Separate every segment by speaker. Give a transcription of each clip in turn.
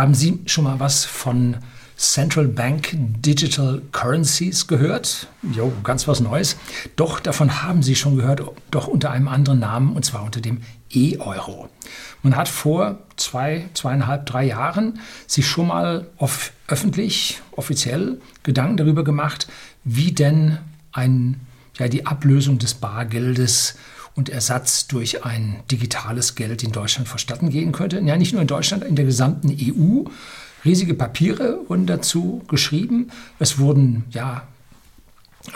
Speaker 1: Haben Sie schon mal was von Central Bank Digital Currencies gehört? Jo, ganz was Neues. Doch, davon haben Sie schon gehört, doch unter einem anderen Namen, und zwar unter dem E-Euro. Man hat vor zwei, zweieinhalb, drei Jahren sich schon mal off öffentlich, offiziell Gedanken darüber gemacht, wie denn ein, ja, die Ablösung des Bargeldes und Ersatz durch ein digitales Geld in Deutschland verstatten gehen könnte. Ja, nicht nur in Deutschland, in der gesamten EU Riesige Papiere wurden dazu geschrieben. Es wurden ja,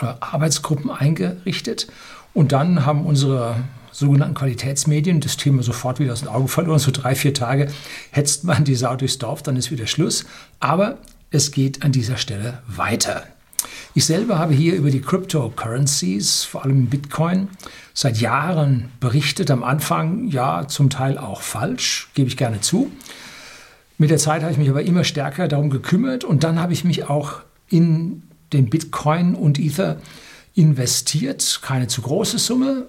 Speaker 1: äh, Arbeitsgruppen eingerichtet. Und dann haben unsere sogenannten Qualitätsmedien das Thema sofort wieder aus dem Auge verloren. So drei, vier Tage hetzt man die Sau durchs Dorf, dann ist wieder Schluss. Aber es geht an dieser Stelle weiter. Ich selber habe hier über die Cryptocurrencies, vor allem Bitcoin, seit Jahren berichtet. Am Anfang ja zum Teil auch falsch, gebe ich gerne zu. Mit der Zeit habe ich mich aber immer stärker darum gekümmert und dann habe ich mich auch in den Bitcoin und Ether investiert. Keine zu große Summe,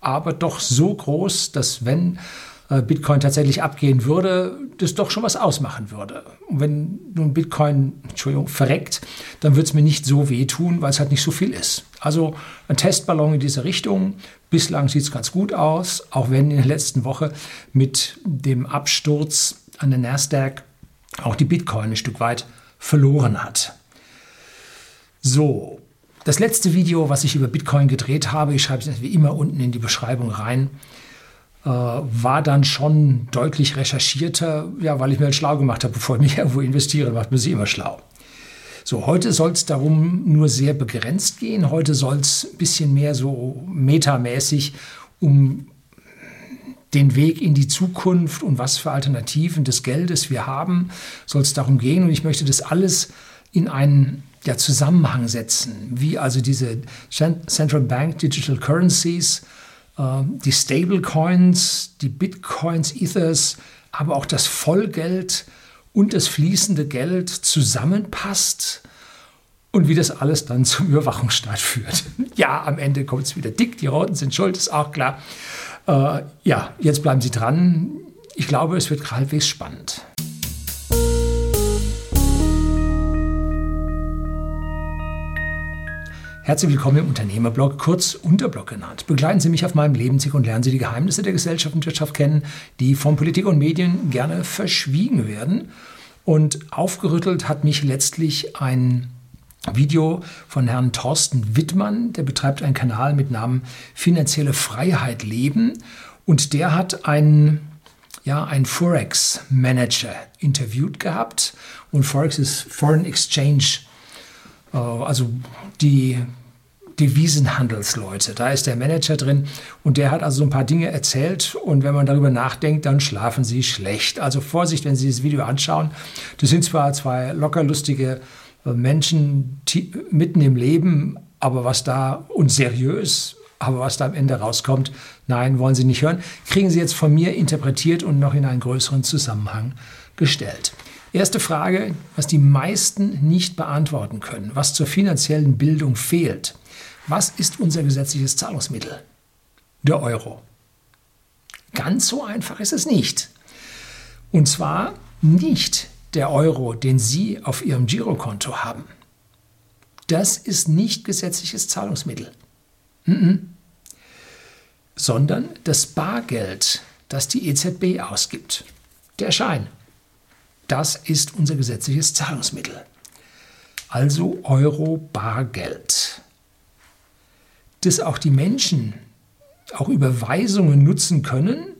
Speaker 1: aber doch so groß, dass wenn Bitcoin tatsächlich abgehen würde, das doch schon was ausmachen würde. Und wenn nun Bitcoin, Entschuldigung, verreckt, dann wird es mir nicht so wehtun, weil es halt nicht so viel ist. Also ein Testballon in diese Richtung. Bislang sieht es ganz gut aus, auch wenn in der letzten Woche mit dem Absturz an der Nasdaq auch die Bitcoin ein Stück weit verloren hat. So, das letzte Video, was ich über Bitcoin gedreht habe, ich schreibe es wie immer unten in die Beschreibung rein, äh, war dann schon deutlich recherchierter, ja, weil ich mir halt schlau gemacht habe, bevor ich mich irgendwo investiere, macht man sich immer schlau. So, heute soll es darum nur sehr begrenzt gehen. Heute soll es ein bisschen mehr so metamäßig um den Weg in die Zukunft und was für Alternativen des Geldes wir haben, soll es darum gehen. Und ich möchte das alles in einen ja, Zusammenhang setzen, wie also diese Central Bank Digital Currencies, die Stablecoins, die Bitcoins, Ethers, aber auch das Vollgeld und das fließende Geld zusammenpasst und wie das alles dann zum Überwachungsstaat führt. Ja, am Ende kommt es wieder dick, die Roten sind schuld, ist auch klar. Äh, ja, jetzt bleiben Sie dran. Ich glaube, es wird halbwegs spannend. Herzlich willkommen im Unternehmerblog, kurz Unterblog genannt. Begleiten Sie mich auf meinem Lebensweg und lernen Sie die Geheimnisse der Gesellschaft und Wirtschaft kennen, die von Politik und Medien gerne verschwiegen werden. Und aufgerüttelt hat mich letztlich ein Video von Herrn Thorsten Wittmann, der betreibt einen Kanal mit Namen Finanzielle Freiheit leben und der hat einen ja, ein Forex Manager interviewt gehabt und Forex ist Foreign Exchange, äh, also die Devisenhandelsleute. Da ist der Manager drin und der hat also so ein paar Dinge erzählt und wenn man darüber nachdenkt, dann schlafen Sie schlecht. Also Vorsicht, wenn Sie das Video anschauen. Das sind zwar zwei locker lustige Menschen mitten im Leben, aber was da und seriös, aber was da am Ende rauskommt, nein, wollen Sie nicht hören, kriegen Sie jetzt von mir interpretiert und noch in einen größeren Zusammenhang gestellt. Erste Frage, was die meisten nicht beantworten können, was zur finanziellen Bildung fehlt. Was ist unser gesetzliches Zahlungsmittel? Der Euro. Ganz so einfach ist es nicht. Und zwar nicht der Euro, den Sie auf Ihrem Girokonto haben, das ist nicht gesetzliches Zahlungsmittel, mhm. sondern das Bargeld, das die EZB ausgibt. Der Schein, das ist unser gesetzliches Zahlungsmittel. Also Euro Bargeld. Dass auch die Menschen auch Überweisungen nutzen können,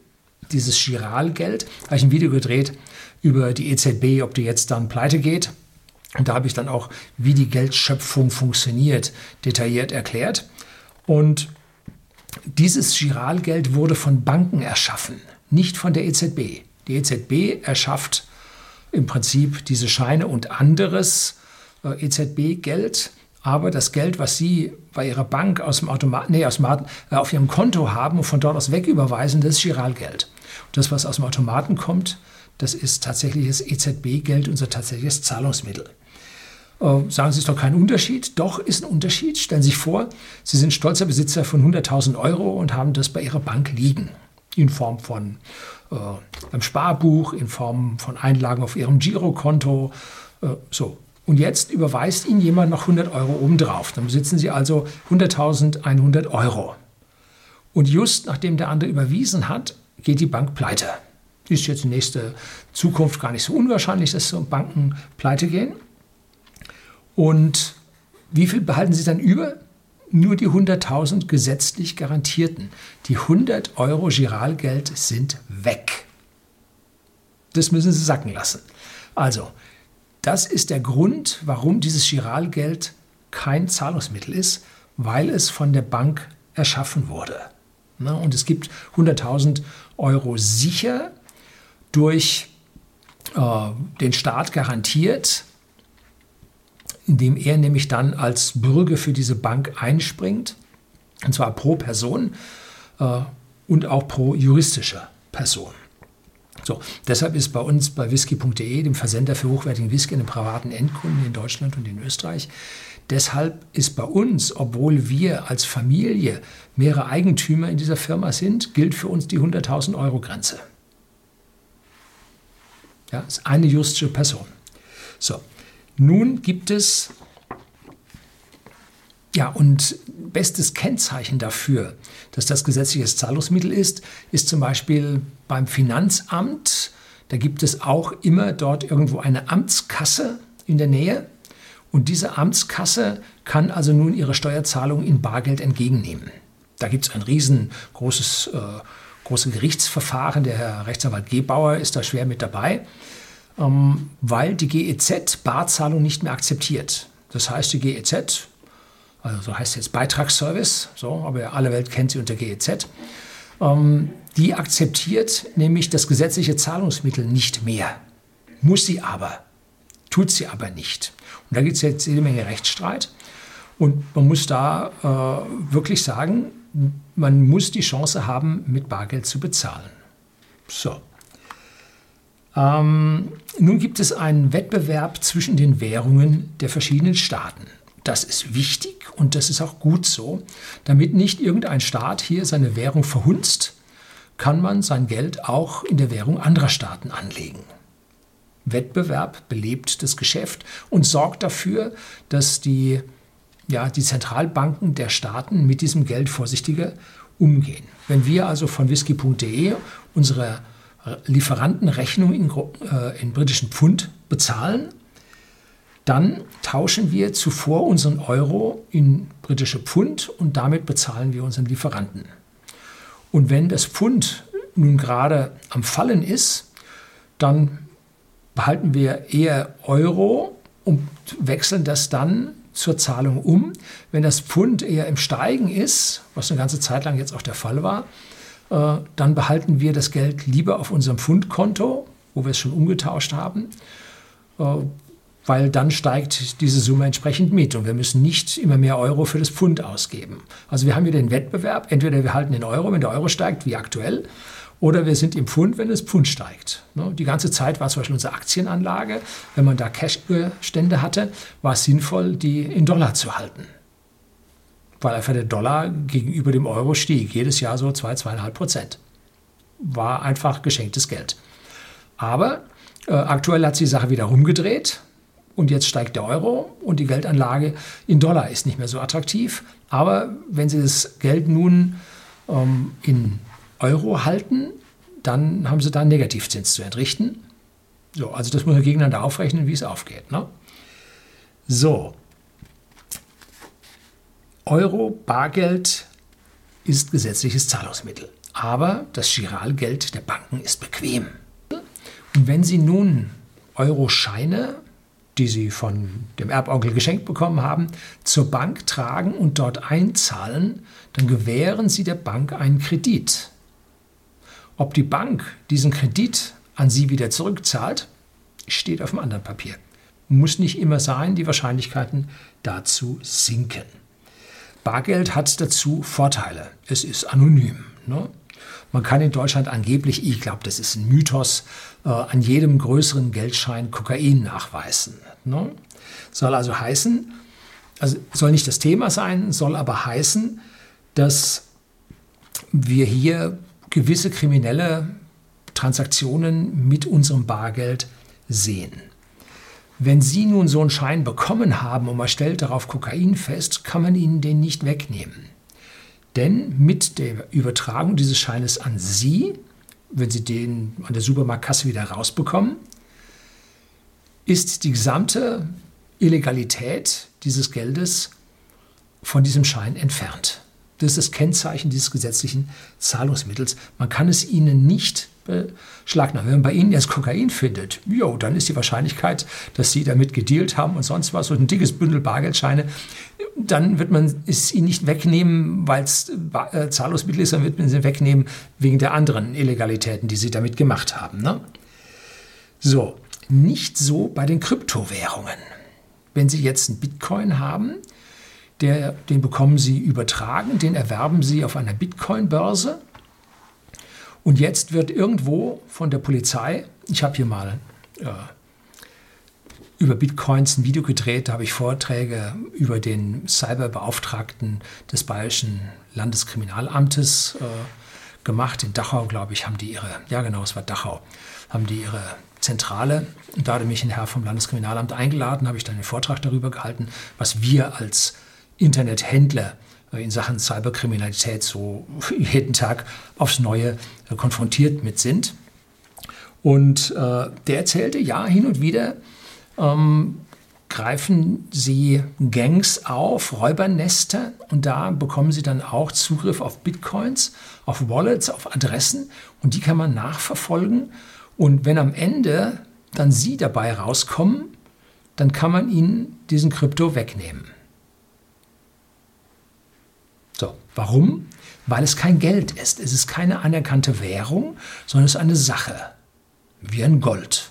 Speaker 1: dieses Giralgeld, habe ich ein Video gedreht, über die EZB, ob die jetzt dann pleite geht. Und da habe ich dann auch, wie die Geldschöpfung funktioniert, detailliert erklärt. Und dieses Giralgeld wurde von Banken erschaffen, nicht von der EZB. Die EZB erschafft im Prinzip diese Scheine und anderes äh, EZB-Geld. Aber das Geld, was Sie bei Ihrer Bank aus dem Automaten, nee, aus dem, äh, auf Ihrem Konto haben und von dort aus wegüberweisen, das ist Giralgeld. Und das, was aus dem Automaten kommt, das ist tatsächliches EZB-Geld, unser tatsächliches Zahlungsmittel. Äh, sagen Sie, ist doch kein Unterschied? Doch, ist ein Unterschied. Stellen Sie sich vor, Sie sind stolzer Besitzer von 100.000 Euro und haben das bei Ihrer Bank liegen. In Form von äh, beim Sparbuch, in Form von Einlagen auf Ihrem Girokonto. Äh, so. Und jetzt überweist Ihnen jemand noch 100 Euro obendrauf. Dann besitzen Sie also 100.100 Euro. Und just nachdem der andere überwiesen hat, geht die Bank pleite. Ist jetzt in nächster Zukunft gar nicht so unwahrscheinlich, dass so Banken pleite gehen. Und wie viel behalten Sie dann über? Nur die 100.000 gesetzlich garantierten. Die 100 Euro Giralgeld sind weg. Das müssen Sie sacken lassen. Also, das ist der Grund, warum dieses Giralgeld kein Zahlungsmittel ist, weil es von der Bank erschaffen wurde. Und es gibt 100.000 Euro sicher durch äh, den Staat garantiert indem er nämlich dann als Bürger für diese Bank einspringt, und zwar pro Person äh, und auch pro juristische Person. So, deshalb ist bei uns bei whisky.de, dem Versender für hochwertigen Whisky den privaten Endkunden in Deutschland und in Österreich, deshalb ist bei uns, obwohl wir als Familie mehrere Eigentümer in dieser Firma sind, gilt für uns die 100.000 Euro Grenze. Ja, ist eine juristische Person. So, nun gibt es, ja, und bestes Kennzeichen dafür, dass das gesetzliches Zahlungsmittel ist, ist zum Beispiel beim Finanzamt. Da gibt es auch immer dort irgendwo eine Amtskasse in der Nähe. Und diese Amtskasse kann also nun ihre Steuerzahlung in Bargeld entgegennehmen. Da gibt es ein riesengroßes äh, große Gerichtsverfahren. Der Herr Rechtsanwalt Gebauer ist da schwer mit dabei ähm, weil die GEZ Barzahlung nicht mehr akzeptiert. Das heißt, die GEZ, also so heißt jetzt Beitragsservice, so, aber alle Welt kennt sie unter GEZ, ähm, die akzeptiert nämlich das gesetzliche Zahlungsmittel nicht mehr. Muss sie aber, tut sie aber nicht. Und da gibt es jetzt jede Menge Rechtsstreit. Und man muss da äh, wirklich sagen, man muss die Chance haben, mit Bargeld zu bezahlen. So. Ähm, nun gibt es einen Wettbewerb zwischen den Währungen der verschiedenen Staaten. Das ist wichtig und das ist auch gut so. Damit nicht irgendein Staat hier seine Währung verhunzt, kann man sein Geld auch in der Währung anderer Staaten anlegen. Wettbewerb belebt das Geschäft und sorgt dafür, dass die, ja, die Zentralbanken der Staaten mit diesem Geld vorsichtiger umgehen. Wenn wir also von whisky.de unsere Lieferantenrechnung in, äh, in britischen Pfund bezahlen, dann tauschen wir zuvor unseren Euro in britische Pfund und damit bezahlen wir unseren Lieferanten. Und wenn das Pfund nun gerade am Fallen ist, dann behalten wir eher Euro und wechseln das dann zur Zahlung um. Wenn das Pfund eher im Steigen ist, was eine ganze Zeit lang jetzt auch der Fall war, dann behalten wir das Geld lieber auf unserem Fundkonto, wo wir es schon umgetauscht haben, äh, weil dann steigt diese Summe entsprechend mit und wir müssen nicht immer mehr Euro für das Pfund ausgeben. Also wir haben hier den Wettbewerb, entweder wir halten den Euro, wenn der Euro steigt, wie aktuell, oder wir sind im Pfund, wenn das Pfund steigt. Ne, die ganze Zeit war zum Beispiel unsere Aktienanlage, wenn man da Cashbestände hatte, war es sinnvoll, die in Dollar zu halten weil einfach der Dollar gegenüber dem Euro stieg. Jedes Jahr so 2, 2,5 Prozent. War einfach geschenktes Geld. Aber äh, aktuell hat sich die Sache wieder rumgedreht und jetzt steigt der Euro und die Geldanlage in Dollar ist nicht mehr so attraktiv. Aber wenn Sie das Geld nun ähm, in Euro halten, dann haben Sie da einen Negativzins zu entrichten. So, also das muss man gegeneinander aufrechnen, wie es aufgeht. Ne? So, Euro, Bargeld ist gesetzliches Zahlungsmittel. Aber das Giralgeld der Banken ist bequem. Und wenn Sie nun Euro-Scheine, die Sie von dem Erbonkel geschenkt bekommen haben, zur Bank tragen und dort einzahlen, dann gewähren Sie der Bank einen Kredit. Ob die Bank diesen Kredit an Sie wieder zurückzahlt, steht auf dem anderen Papier. Muss nicht immer sein, die Wahrscheinlichkeiten dazu sinken. Bargeld hat dazu Vorteile. Es ist anonym. Ne? Man kann in Deutschland angeblich, ich glaube, das ist ein Mythos, äh, an jedem größeren Geldschein Kokain nachweisen. Ne? Soll also heißen, also soll nicht das Thema sein, soll aber heißen, dass wir hier gewisse Kriminelle Transaktionen mit unserem Bargeld sehen. Wenn Sie nun so einen Schein bekommen haben und man stellt darauf Kokain fest, kann man Ihnen den nicht wegnehmen. Denn mit der Übertragung dieses Scheines an Sie, wenn Sie den an der Supermarktkasse wieder rausbekommen, ist die gesamte Illegalität dieses Geldes von diesem Schein entfernt. Das ist das Kennzeichen dieses gesetzlichen Zahlungsmittels. Man kann es ihnen nicht beschlagnahmen. Wenn man bei ihnen jetzt Kokain findet, jo, dann ist die Wahrscheinlichkeit, dass sie damit gedealt haben und sonst was, so ein dickes Bündel Bargeldscheine, dann wird man es ihnen nicht wegnehmen, weil es äh, Zahlungsmittel ist, dann wird man sie wegnehmen wegen der anderen Illegalitäten, die sie damit gemacht haben. Ne? So, nicht so bei den Kryptowährungen. Wenn Sie jetzt einen Bitcoin haben, der, den bekommen Sie übertragen, den erwerben Sie auf einer Bitcoin-Börse. Und jetzt wird irgendwo von der Polizei, ich habe hier mal äh, über Bitcoins ein Video gedreht, da habe ich Vorträge über den Cyberbeauftragten des Bayerischen Landeskriminalamtes äh, gemacht. In Dachau, glaube ich, haben die ihre, ja genau, es war Dachau, haben die ihre Zentrale. Und da hatte mich ein Herr vom Landeskriminalamt eingeladen, habe ich dann einen Vortrag darüber gehalten, was wir als Internethändler in Sachen Cyberkriminalität so jeden Tag aufs Neue äh, konfrontiert mit sind. Und äh, der erzählte, ja, hin und wieder ähm, greifen sie Gangs auf, Räubernester, und da bekommen sie dann auch Zugriff auf Bitcoins, auf Wallets, auf Adressen, und die kann man nachverfolgen. Und wenn am Ende dann sie dabei rauskommen, dann kann man ihnen diesen Krypto wegnehmen. So, warum? Weil es kein Geld ist. Es ist keine anerkannte Währung, sondern es ist eine Sache, wie ein Gold.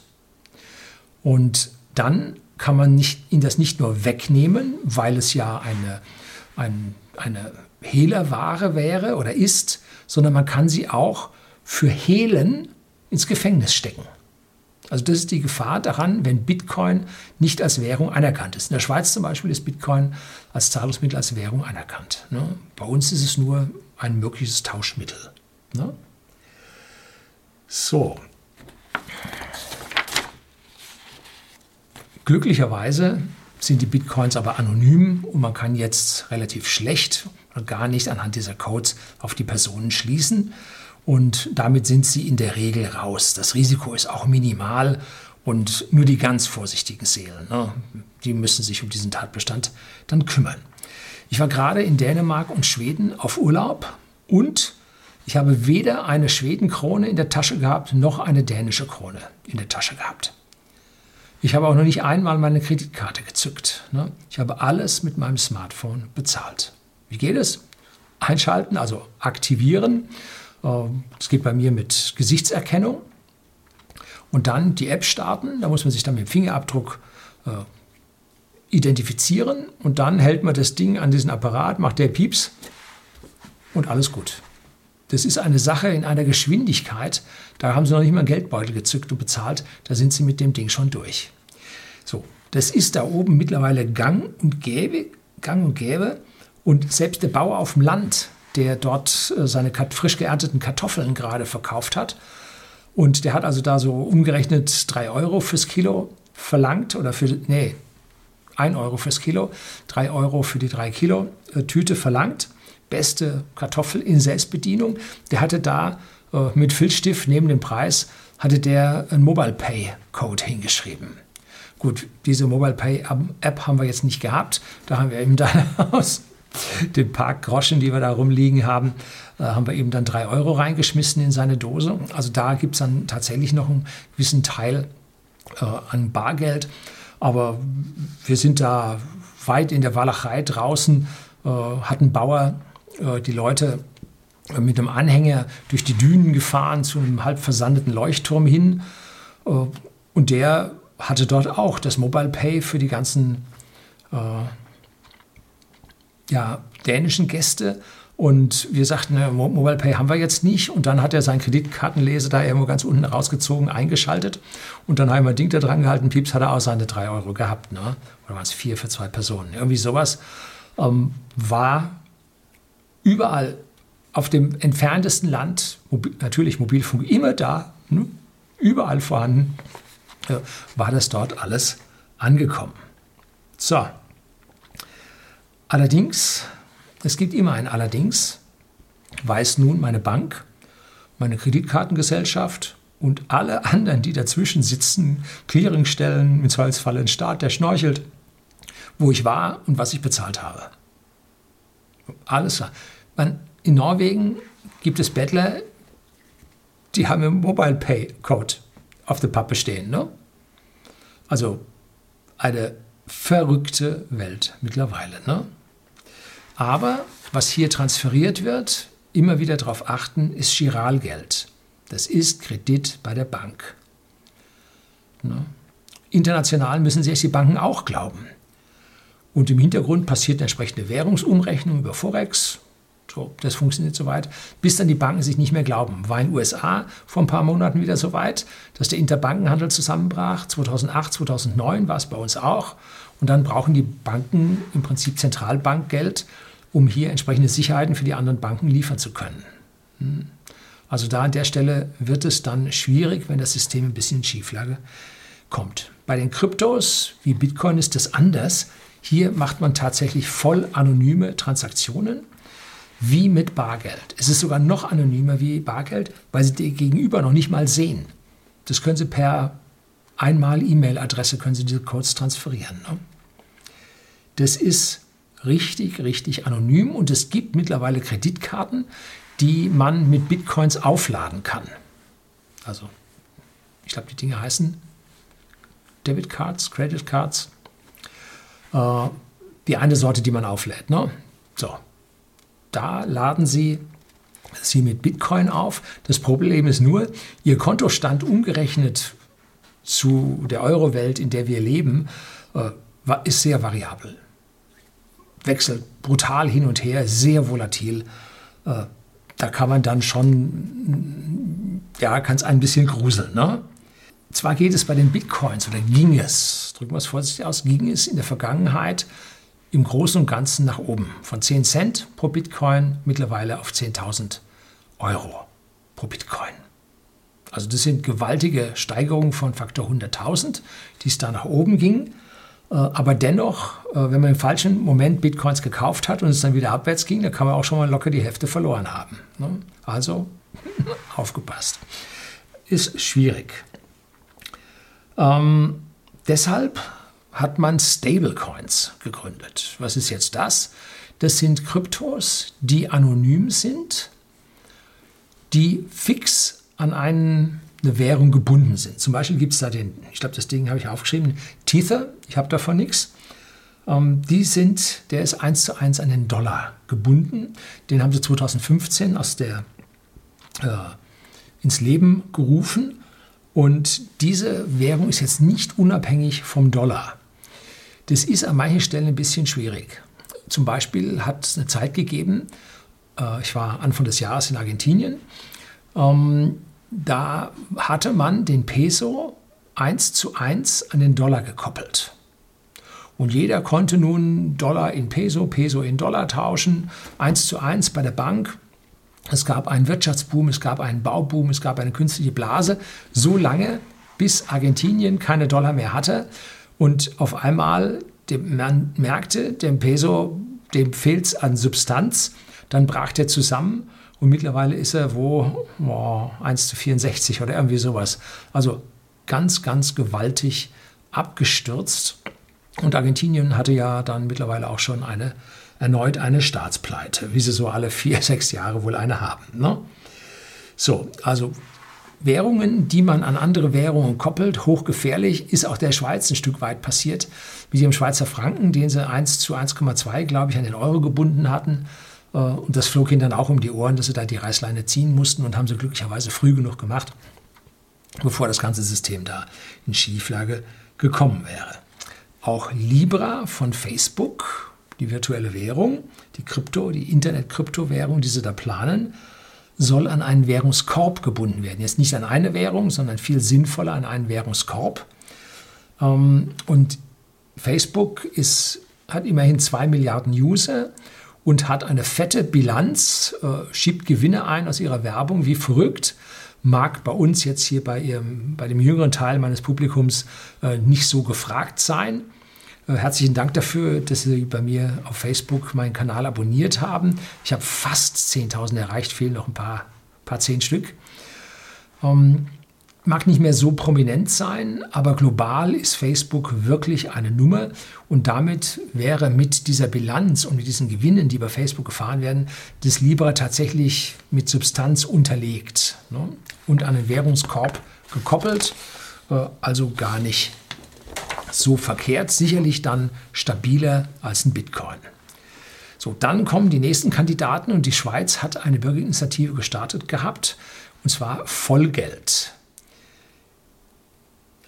Speaker 1: Und dann kann man nicht, ihn das nicht nur wegnehmen, weil es ja eine, ein, eine Hehlerware wäre oder ist, sondern man kann sie auch für Hehlen ins Gefängnis stecken. Also das ist die Gefahr daran, wenn Bitcoin nicht als Währung anerkannt ist. In der Schweiz zum Beispiel ist Bitcoin als Zahlungsmittel, als Währung anerkannt. Ne? Bei uns ist es nur ein mögliches Tauschmittel. Ne? So. Glücklicherweise sind die Bitcoins aber anonym und man kann jetzt relativ schlecht oder gar nicht anhand dieser Codes auf die Personen schließen und damit sind sie in der Regel raus. Das Risiko ist auch minimal und nur die ganz vorsichtigen Seelen, ne, die müssen sich um diesen Tatbestand dann kümmern. Ich war gerade in Dänemark und Schweden auf Urlaub und ich habe weder eine Schwedenkrone in der Tasche gehabt, noch eine dänische Krone in der Tasche gehabt. Ich habe auch noch nicht einmal meine Kreditkarte gezückt. Ne. Ich habe alles mit meinem Smartphone bezahlt. Wie geht es? Einschalten, also aktivieren das geht bei mir mit Gesichtserkennung. Und dann die App starten. Da muss man sich dann mit dem Fingerabdruck äh, identifizieren. Und dann hält man das Ding an diesen Apparat, macht der Pieps und alles gut. Das ist eine Sache in einer Geschwindigkeit. Da haben sie noch nicht mal einen Geldbeutel gezückt und bezahlt. Da sind sie mit dem Ding schon durch. So, das ist da oben mittlerweile gang und gäbe, gang und gäbe. Und selbst der Bauer auf dem Land, der dort äh, seine frisch geernteten Kartoffeln gerade verkauft hat. Und der hat also da so umgerechnet drei Euro fürs Kilo verlangt oder für, nee, ein Euro fürs Kilo, drei Euro für die drei Kilo äh, Tüte verlangt. Beste Kartoffel in Selbstbedienung. Der hatte da äh, mit Filzstift neben dem Preis, hatte der einen Mobile Pay Code hingeschrieben. Gut, diese Mobile Pay App haben wir jetzt nicht gehabt. Da haben wir eben dann aus den paar Groschen, die wir da rumliegen haben, äh, haben wir eben dann drei Euro reingeschmissen in seine Dose. Also da gibt es dann tatsächlich noch einen gewissen Teil äh, an Bargeld. Aber wir sind da weit in der Walachei draußen, äh, hat ein Bauer äh, die Leute äh, mit einem Anhänger durch die Dünen gefahren zu einem halb versandeten Leuchtturm hin. Äh, und der hatte dort auch das Mobile Pay für die ganzen ja, dänischen Gäste. Und wir sagten, Mobile Pay haben wir jetzt nicht. Und dann hat er seinen Kreditkartenleser da irgendwo ganz unten rausgezogen, eingeschaltet. Und dann haben wir ein Ding da dran gehalten. Pieps hat er auch seine drei Euro gehabt. Ne? Oder waren es vier für zwei Personen? Irgendwie sowas. Ähm, war überall auf dem entferntesten Land, mobil, natürlich Mobilfunk immer da, ne, überall vorhanden, äh, war das dort alles angekommen. So. Allerdings, es gibt immer ein Allerdings, weiß nun meine Bank, meine Kreditkartengesellschaft und alle anderen, die dazwischen sitzen, Clearingstellen, im Zweifelsfall ein Staat, der schnorchelt, wo ich war und was ich bezahlt habe. Alles klar. in Norwegen gibt es Bettler, die haben einen Mobile Pay Code auf der Pappe stehen. Ne? Also eine verrückte Welt mittlerweile. Ne? Aber was hier transferiert wird, immer wieder darauf achten, ist Giralgeld. Das ist Kredit bei der Bank. Ne? International müssen sich die Banken auch glauben. Und im Hintergrund passiert eine entsprechende Währungsumrechnung über Forex. So, das funktioniert soweit, bis dann die Banken sich nicht mehr glauben. War in den USA vor ein paar Monaten wieder so weit, dass der Interbankenhandel zusammenbrach. 2008, 2009 war es bei uns auch. Und dann brauchen die Banken im Prinzip Zentralbankgeld, um hier entsprechende Sicherheiten für die anderen Banken liefern zu können. Hm. Also da an der Stelle wird es dann schwierig, wenn das System ein bisschen in Schieflage kommt. Bei den Kryptos wie Bitcoin ist das anders. Hier macht man tatsächlich voll anonyme Transaktionen, wie mit Bargeld. Es ist sogar noch anonymer wie Bargeld, weil Sie die Gegenüber noch nicht mal sehen. Das können Sie per einmal E-Mail-Adresse können Sie diese Codes transferieren. Ne? Das ist richtig, richtig anonym und es gibt mittlerweile Kreditkarten, die man mit Bitcoins aufladen kann. Also, ich glaube, die Dinge heißen Debit Cards, Credit Cards äh, die eine Sorte, die man auflädt. Ne? So, da laden Sie sie mit Bitcoin auf. Das Problem ist nur, Ihr Kontostand umgerechnet zu der Euro-Welt, in der wir leben, äh, ist sehr variabel. Wechselt brutal hin und her, sehr volatil. Äh, da kann man dann schon, ja, kann es ein bisschen gruseln. Ne? Zwar geht es bei den Bitcoins oder ging es, drücken wir es vorsichtig aus, ging es in der Vergangenheit im Großen und Ganzen nach oben. Von 10 Cent pro Bitcoin mittlerweile auf 10.000 Euro pro Bitcoin. Also das sind gewaltige Steigerungen von Faktor 100.000, die es da nach oben ging. Äh, aber dennoch, äh, wenn man im falschen Moment Bitcoins gekauft hat und es dann wieder abwärts ging, dann kann man auch schon mal locker die Hälfte verloren haben. Ne? Also aufgepasst. Ist schwierig. Ähm, deshalb hat man Stablecoins gegründet. Was ist jetzt das? Das sind Kryptos, die anonym sind, die fix an einen, eine Währung gebunden sind. Zum Beispiel gibt es da den, ich glaube, das Ding habe ich aufgeschrieben, Tether, ich habe davon nichts. Ähm, die sind, der ist eins zu eins an den Dollar gebunden. Den haben sie 2015 aus der, äh, ins Leben gerufen und diese Währung ist jetzt nicht unabhängig vom Dollar. Das ist an manchen Stellen ein bisschen schwierig. Zum Beispiel hat es eine Zeit gegeben, äh, ich war Anfang des Jahres in Argentinien, ähm, da hatte man den Peso eins zu eins an den Dollar gekoppelt. Und jeder konnte nun Dollar in Peso, Peso in Dollar tauschen, eins zu eins bei der Bank. Es gab einen Wirtschaftsboom, es gab einen Bauboom, es gab eine künstliche Blase, so lange, bis Argentinien keine Dollar mehr hatte und auf einmal man merkte, dem Peso, dem fehlt es an Substanz, dann brach der zusammen und mittlerweile ist er wo oh, 1 zu 64 oder irgendwie sowas. Also ganz, ganz gewaltig abgestürzt. Und Argentinien hatte ja dann mittlerweile auch schon eine erneut eine Staatspleite, wie sie so alle vier, sechs Jahre wohl eine haben. Ne? So, also Währungen, die man an andere Währungen koppelt, hochgefährlich, ist auch der Schweiz ein Stück weit passiert, wie dem Schweizer Franken, den sie 1 zu 1,2, glaube ich, an den Euro gebunden hatten. Äh, und das flog ihnen dann auch um die Ohren, dass sie da die Reißleine ziehen mussten und haben sie glücklicherweise früh genug gemacht, bevor das ganze System da in Schieflage gekommen wäre. Auch Libra von Facebook die virtuelle Währung, die Krypto, die Internet-Kryptowährung, die sie da planen, soll an einen Währungskorb gebunden werden. Jetzt nicht an eine Währung, sondern viel sinnvoller an einen Währungskorb. Ähm, und Facebook ist, hat immerhin zwei Milliarden User und hat eine fette Bilanz, äh, schiebt Gewinne ein aus ihrer Werbung wie verrückt, mag bei uns jetzt hier bei, ihrem, bei dem jüngeren Teil meines Publikums äh, nicht so gefragt sein. Äh, herzlichen Dank dafür, dass Sie bei mir auf Facebook meinen Kanal abonniert haben. Ich habe fast 10.000 erreicht, fehlen noch ein paar, paar zehn Stück. Ähm, mag nicht mehr so prominent sein, aber global ist Facebook wirklich eine Nummer und damit wäre mit dieser Bilanz und mit diesen Gewinnen, die bei Facebook gefahren werden, das Libra tatsächlich mit Substanz unterlegt ne? und an den Währungskorb gekoppelt, äh, also gar nicht so verkehrt, sicherlich dann stabiler als ein Bitcoin. So, dann kommen die nächsten Kandidaten und die Schweiz hat eine Bürgerinitiative gestartet gehabt, und zwar Vollgeld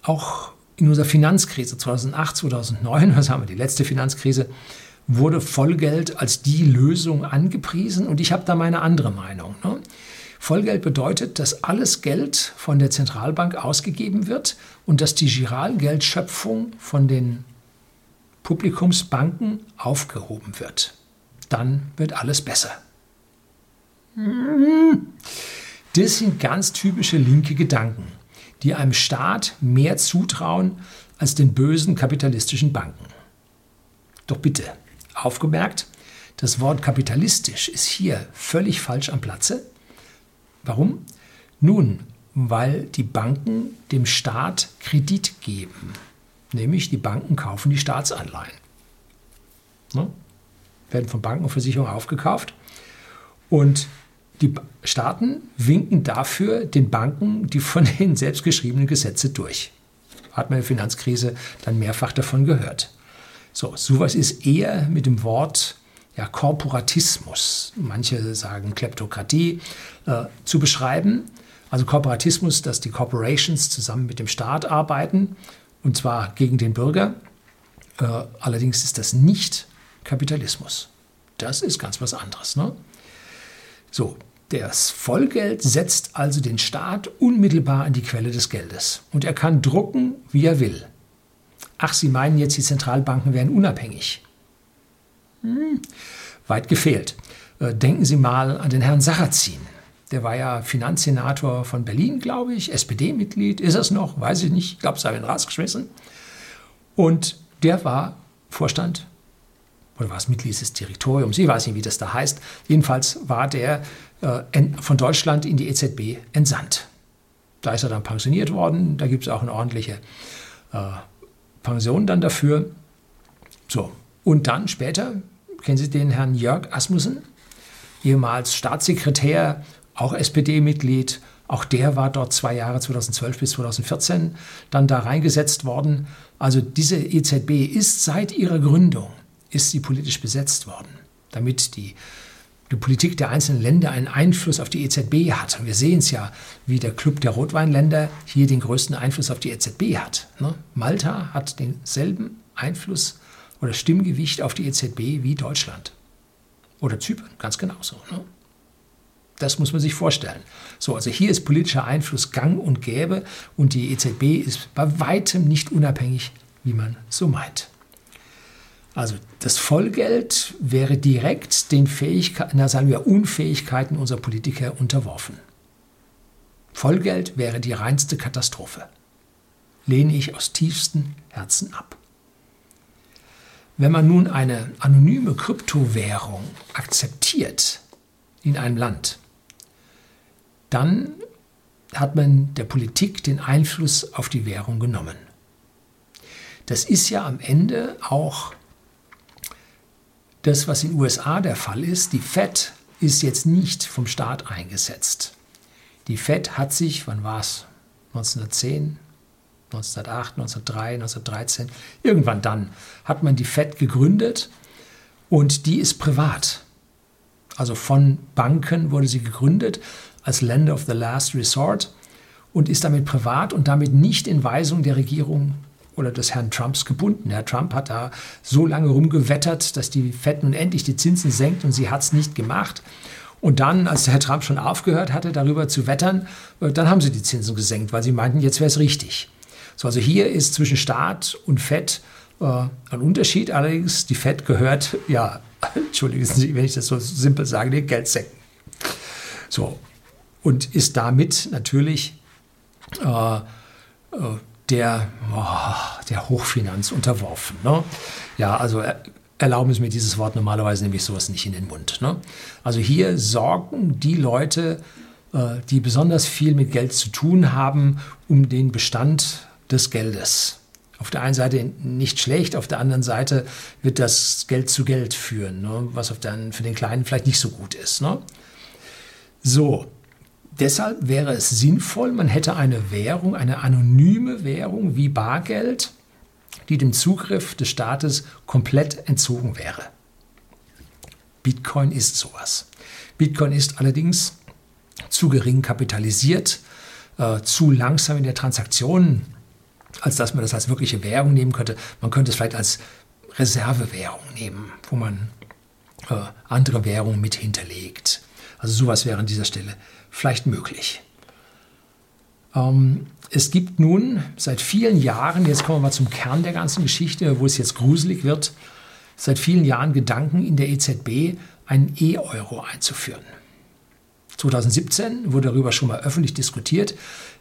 Speaker 1: auch in unserer Finanzkrise 2008, 2009, was haben wir, die letzte Finanzkrise, wurde Vollgeld als die Lösung angepriesen und ich habe da meine andere Meinung. Ne? Vollgeld bedeutet, dass alles Geld von der Zentralbank ausgegeben wird und dass die Giralgeldschöpfung von den Publikumsbanken aufgehoben wird. Dann wird alles besser. Das sind ganz typische linke Gedanken die einem Staat mehr zutrauen als den bösen kapitalistischen Banken. Doch bitte, aufgemerkt, das Wort kapitalistisch ist hier völlig falsch am Platze. Warum? Nun, weil die Banken dem Staat Kredit geben. Nämlich die Banken kaufen die Staatsanleihen. Ne? Werden von Banken und Versicherungen aufgekauft. Und die Staaten winken dafür den Banken die von denen selbst geschriebenen Gesetze durch. Hat man in der Finanzkrise dann mehrfach davon gehört. So, sowas ist eher mit dem Wort ja, Korporatismus, manche sagen Kleptokratie, äh, zu beschreiben. Also Korporatismus, dass die Corporations zusammen mit dem Staat arbeiten, und zwar gegen den Bürger. Äh, allerdings ist das nicht Kapitalismus. Das ist ganz was anderes. Ne? So, das Vollgeld setzt also den Staat unmittelbar an die Quelle des Geldes und er kann drucken, wie er will. Ach, Sie meinen jetzt, die Zentralbanken wären unabhängig? Hm, weit gefehlt. Äh, denken Sie mal an den Herrn Sarrazin. Der war ja Finanzsenator von Berlin, glaube ich, SPD-Mitglied. Ist es noch? Weiß ich nicht. Ich glaube, es habe ihn rausgeschmissen. Und der war Vorstand oder war es Mitglied des Territoriums, ich weiß nicht, wie das da heißt. Jedenfalls war der von Deutschland in die EZB entsandt. Da ist er dann pensioniert worden, da gibt es auch eine ordentliche äh, Pension dann dafür. So, und dann später, kennen Sie den Herrn Jörg Asmussen, ehemals Staatssekretär, auch SPD-Mitglied, auch der war dort zwei Jahre, 2012 bis 2014, dann da reingesetzt worden. Also diese EZB ist seit ihrer Gründung ist sie politisch besetzt worden, damit die, die Politik der einzelnen Länder einen Einfluss auf die EZB hat. Und wir sehen es ja, wie der Club der Rotweinländer hier den größten Einfluss auf die EZB hat. Ne? Malta hat denselben Einfluss oder Stimmgewicht auf die EZB wie Deutschland. Oder Zypern, ganz genauso. Ne? Das muss man sich vorstellen. So, also hier ist politischer Einfluss gang und gäbe und die EZB ist bei weitem nicht unabhängig, wie man so meint. Also das Vollgeld wäre direkt den Fähigkeiten, na sagen wir Unfähigkeiten unserer Politiker unterworfen. Vollgeld wäre die reinste Katastrophe. Lehne ich aus tiefstem Herzen ab. Wenn man nun eine anonyme Kryptowährung akzeptiert in einem Land, dann hat man der Politik den Einfluss auf die Währung genommen. Das ist ja am Ende auch das, was in den USA der Fall ist, die Fed ist jetzt nicht vom Staat eingesetzt. Die Fed hat sich, wann war es? 1910, 1908, 1903, 1913, irgendwann dann hat man die Fed gegründet und die ist privat. Also von Banken wurde sie gegründet als Lender of the Last Resort und ist damit privat und damit nicht in Weisung der Regierung oder des Herrn Trumps gebunden. Herr Trump hat da so lange rumgewettert, dass die Fed nun endlich die Zinsen senkt und sie hat es nicht gemacht. Und dann, als Herr Trump schon aufgehört hatte, darüber zu wettern, äh, dann haben sie die Zinsen gesenkt, weil sie meinten, jetzt wäre es richtig. So, also hier ist zwischen Staat und Fed äh, ein Unterschied. Allerdings, die Fed gehört, ja, entschuldigen Sie, wenn ich das so simpel sage, den Geldsäcken. So. und ist damit natürlich äh, äh, der, oh, der Hochfinanz unterworfen. Ne? Ja, also äh, erlauben Sie mir dieses Wort, normalerweise nehme ich sowas nicht in den Mund. Ne? Also hier sorgen die Leute, äh, die besonders viel mit Geld zu tun haben, um den Bestand des Geldes. Auf der einen Seite nicht schlecht, auf der anderen Seite wird das Geld zu Geld führen, ne? was auf der, für den Kleinen vielleicht nicht so gut ist. Ne? So, deshalb wäre es sinnvoll, man hätte eine Währung, eine anonyme Währung wie Bargeld, die dem Zugriff des Staates komplett entzogen wäre. Bitcoin ist sowas. Bitcoin ist allerdings zu gering kapitalisiert, äh, zu langsam in der Transaktion, als dass man das als wirkliche Währung nehmen könnte. Man könnte es vielleicht als Reservewährung nehmen, wo man äh, andere Währungen mit hinterlegt. Also sowas wäre an dieser Stelle vielleicht möglich. Ähm, es gibt nun seit vielen Jahren, jetzt kommen wir mal zum Kern der ganzen Geschichte, wo es jetzt gruselig wird, seit vielen Jahren Gedanken in der EZB, einen E-Euro einzuführen. 2017 wurde darüber schon mal öffentlich diskutiert.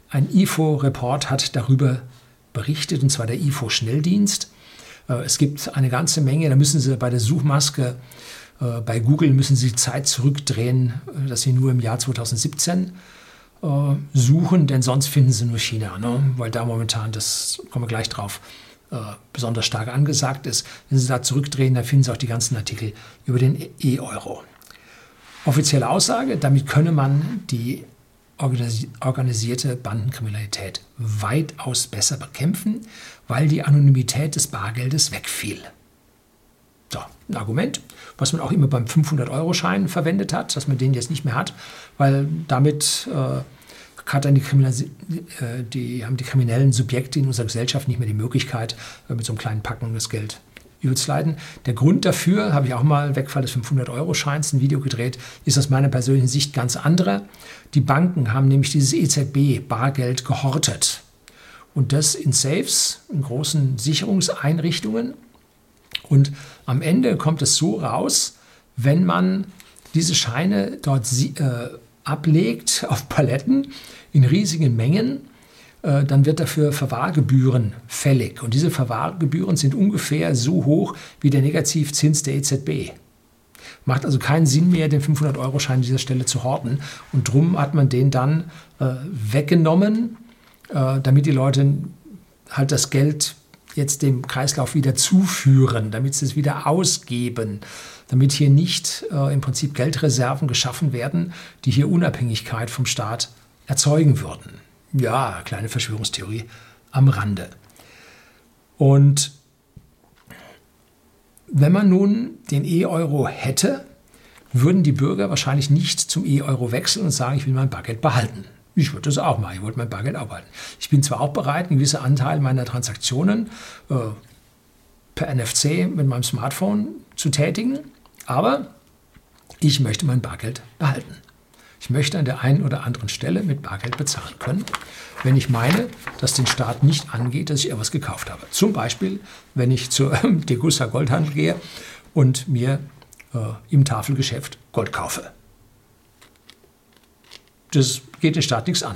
Speaker 1: Ein IFO-Report hat darüber berichtet, und zwar der IFO-Schnelldienst. Äh, es gibt eine ganze Menge, da müssen Sie bei der Suchmaske bei Google müssen Sie Zeit zurückdrehen, äh, dass Sie nur im Jahr 2017 suchen, denn sonst finden Sie nur China, ne? weil da momentan, das kommen wir gleich drauf, besonders stark angesagt ist. Wenn Sie da zurückdrehen, dann finden Sie auch die ganzen Artikel über den E-Euro. Offizielle Aussage, damit könne man die organisierte Bandenkriminalität weitaus besser bekämpfen, weil die Anonymität des Bargeldes wegfiel. Ein Argument, was man auch immer beim 500-Euro-Schein verwendet hat, dass man den jetzt nicht mehr hat, weil damit äh, hat dann die, äh, die, haben die kriminellen Subjekte in unserer Gesellschaft nicht mehr die Möglichkeit, äh, mit so einem kleinen Packen das Geld überzuleiten. Der Grund dafür, habe ich auch mal Wegfall des 500-Euro-Scheins ein Video gedreht, ist aus meiner persönlichen Sicht ganz andere. Die Banken haben nämlich dieses EZB-Bargeld gehortet. Und das in Safes, in großen Sicherungseinrichtungen. Und am Ende kommt es so raus, wenn man diese Scheine dort äh, ablegt auf Paletten in riesigen Mengen, äh, dann wird dafür Verwahrgebühren fällig. Und diese Verwahrgebühren sind ungefähr so hoch wie der Negativzins der EZB. Macht also keinen Sinn mehr, den 500-Euro-Schein an dieser Stelle zu horten. Und drum hat man den dann äh, weggenommen, äh, damit die Leute halt das Geld jetzt dem Kreislauf wieder zuführen, damit sie es wieder ausgeben, damit hier nicht äh, im Prinzip Geldreserven geschaffen werden, die hier Unabhängigkeit vom Staat erzeugen würden. Ja, kleine Verschwörungstheorie am Rande. Und wenn man nun den E-Euro hätte, würden die Bürger wahrscheinlich nicht zum E-Euro wechseln und sagen, ich will mein Bargeld behalten. Ich würde das auch machen. Ich wollte mein Bargeld auch behalten. Ich bin zwar auch bereit, einen gewissen Anteil meiner Transaktionen äh, per NFC mit meinem Smartphone zu tätigen, aber ich möchte mein Bargeld behalten. Ich möchte an der einen oder anderen Stelle mit Bargeld bezahlen können, wenn ich meine, dass den Staat nicht angeht, dass ich etwas gekauft habe. Zum Beispiel, wenn ich zur Degussa Goldhandel gehe und mir äh, im Tafelgeschäft Gold kaufe. Das geht den Staat nichts an.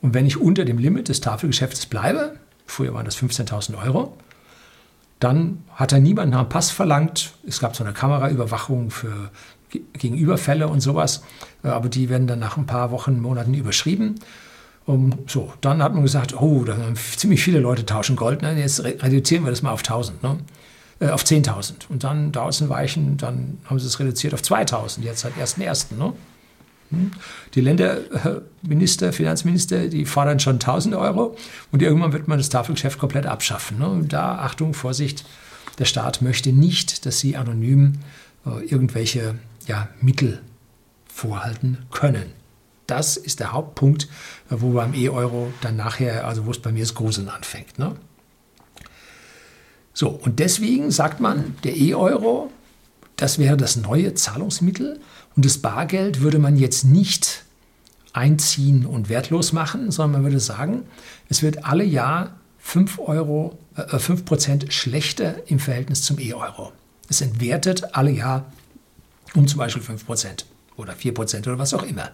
Speaker 1: Und wenn ich unter dem Limit des Tafelgeschäftes bleibe, früher waren das 15.000 Euro, dann hat er niemand nach dem Pass verlangt. Es gab so eine Kameraüberwachung für Gegenüberfälle und sowas, äh, aber die werden dann nach ein paar Wochen, Monaten überschrieben. Um, so, dann hat man gesagt, oh, da haben ziemlich viele Leute tauschen Gold, ne? jetzt reduzieren wir das mal auf 1000, ne? äh, auf 10.000. Und dann dauert es ein Weichen, dann haben sie es reduziert auf 2000, jetzt seit 1.1. Ne? Hm? Die Länderminister, Finanzminister, die fordern schon 1000 Euro und irgendwann wird man das Tafelgeschäft komplett abschaffen. Ne? Und da, Achtung, Vorsicht, der Staat möchte nicht, dass sie anonym äh, irgendwelche ja, Mittel vorhalten können. Das ist der Hauptpunkt, äh, wo beim E-Euro dann nachher, also wo es bei mir das Gruseln anfängt. Ne? So, und deswegen sagt man, der E-Euro, das wäre das neue Zahlungsmittel und das Bargeld würde man jetzt nicht einziehen und wertlos machen, sondern man würde sagen, es wird alle Jahr 5 Euro, äh, 5% schlechter im Verhältnis zum E-Euro. Es entwertet alle Jahr um zum Beispiel 5% oder 4% oder was auch immer.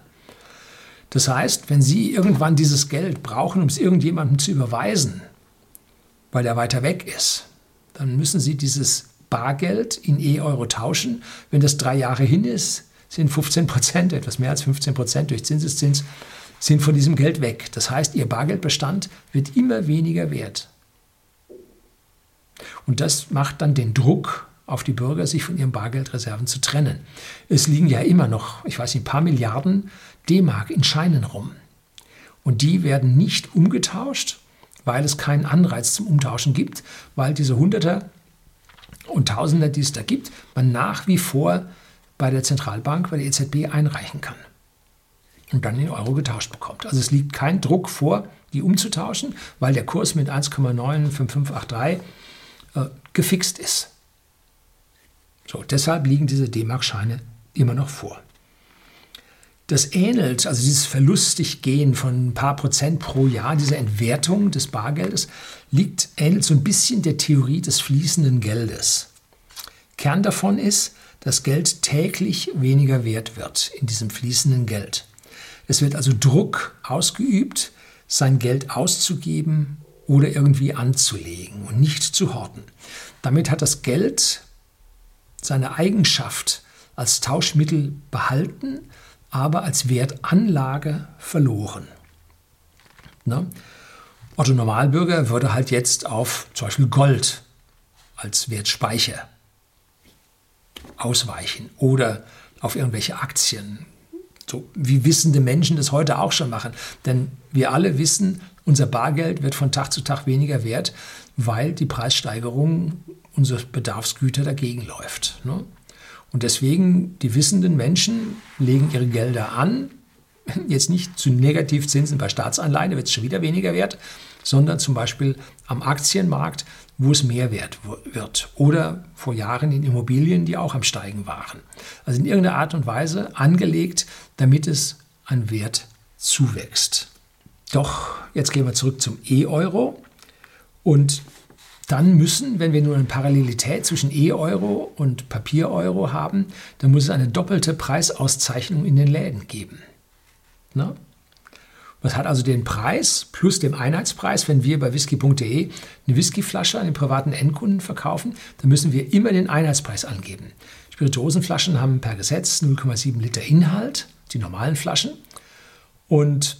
Speaker 1: Das heißt, wenn Sie irgendwann dieses Geld brauchen, um es irgendjemandem zu überweisen, weil er weiter weg ist, dann müssen Sie dieses Bargeld in E-Euro tauschen. Wenn das drei Jahre hin ist, sind 15 Prozent, etwas mehr als 15 Prozent durch Zinseszins, sind von diesem Geld weg. Das heißt, Ihr Bargeldbestand wird immer weniger wert. Und das macht dann den Druck auf die Bürger, sich von ihren Bargeldreserven zu trennen. Es liegen ja immer noch, ich weiß nicht, ein paar Milliarden D-Mark in Scheinen rum. Und die werden nicht umgetauscht, weil es keinen Anreiz zum Umtauschen gibt, weil diese Hunderter und Tausender, die es da gibt, man nach wie vor bei der Zentralbank, bei der EZB einreichen kann und dann in Euro getauscht bekommt. Also es liegt kein Druck vor, die umzutauschen, weil der Kurs mit 1,95583 äh, gefixt ist. So, deshalb liegen diese D-Mark-Scheine immer noch vor. Das ähnelt, also dieses verlustig Gehen von ein paar Prozent pro Jahr, diese Entwertung des Bargeldes, liegt, ähnelt so ein bisschen der Theorie des fließenden Geldes. Kern davon ist, dass Geld täglich weniger wert wird in diesem fließenden Geld. Es wird also Druck ausgeübt, sein Geld auszugeben oder irgendwie anzulegen und nicht zu horten. Damit hat das Geld seine Eigenschaft als Tauschmittel behalten, aber als Wertanlage verloren. Ne? Otto Normalbürger würde halt jetzt auf zum Beispiel Gold als Wertspeicher ausweichen oder auf irgendwelche Aktien, so wie wissende Menschen das heute auch schon machen. Denn wir alle wissen, unser Bargeld wird von Tag zu Tag weniger wert, weil die Preissteigerung unserer Bedarfsgüter dagegen läuft. Ne? Und deswegen, die wissenden Menschen legen ihre Gelder an, jetzt nicht zu Negativzinsen bei Staatsanleihen, da wird es schon wieder weniger wert, sondern zum Beispiel am Aktienmarkt, wo es mehr wert wird. Oder vor Jahren in Immobilien, die auch am Steigen waren. Also in irgendeiner Art und Weise angelegt, damit es an Wert zuwächst. Doch, jetzt gehen wir zurück zum E-Euro. Und dann müssen, wenn wir nur eine Parallelität zwischen E-Euro und Papier-Euro haben, dann muss es eine doppelte Preisauszeichnung in den Läden geben. Na? Was hat also den Preis plus dem Einheitspreis? Wenn wir bei whisky.de eine Whiskyflasche an den privaten Endkunden verkaufen, dann müssen wir immer den Einheitspreis angeben. Spirituosenflaschen haben per Gesetz 0,7 Liter Inhalt, die normalen Flaschen. Und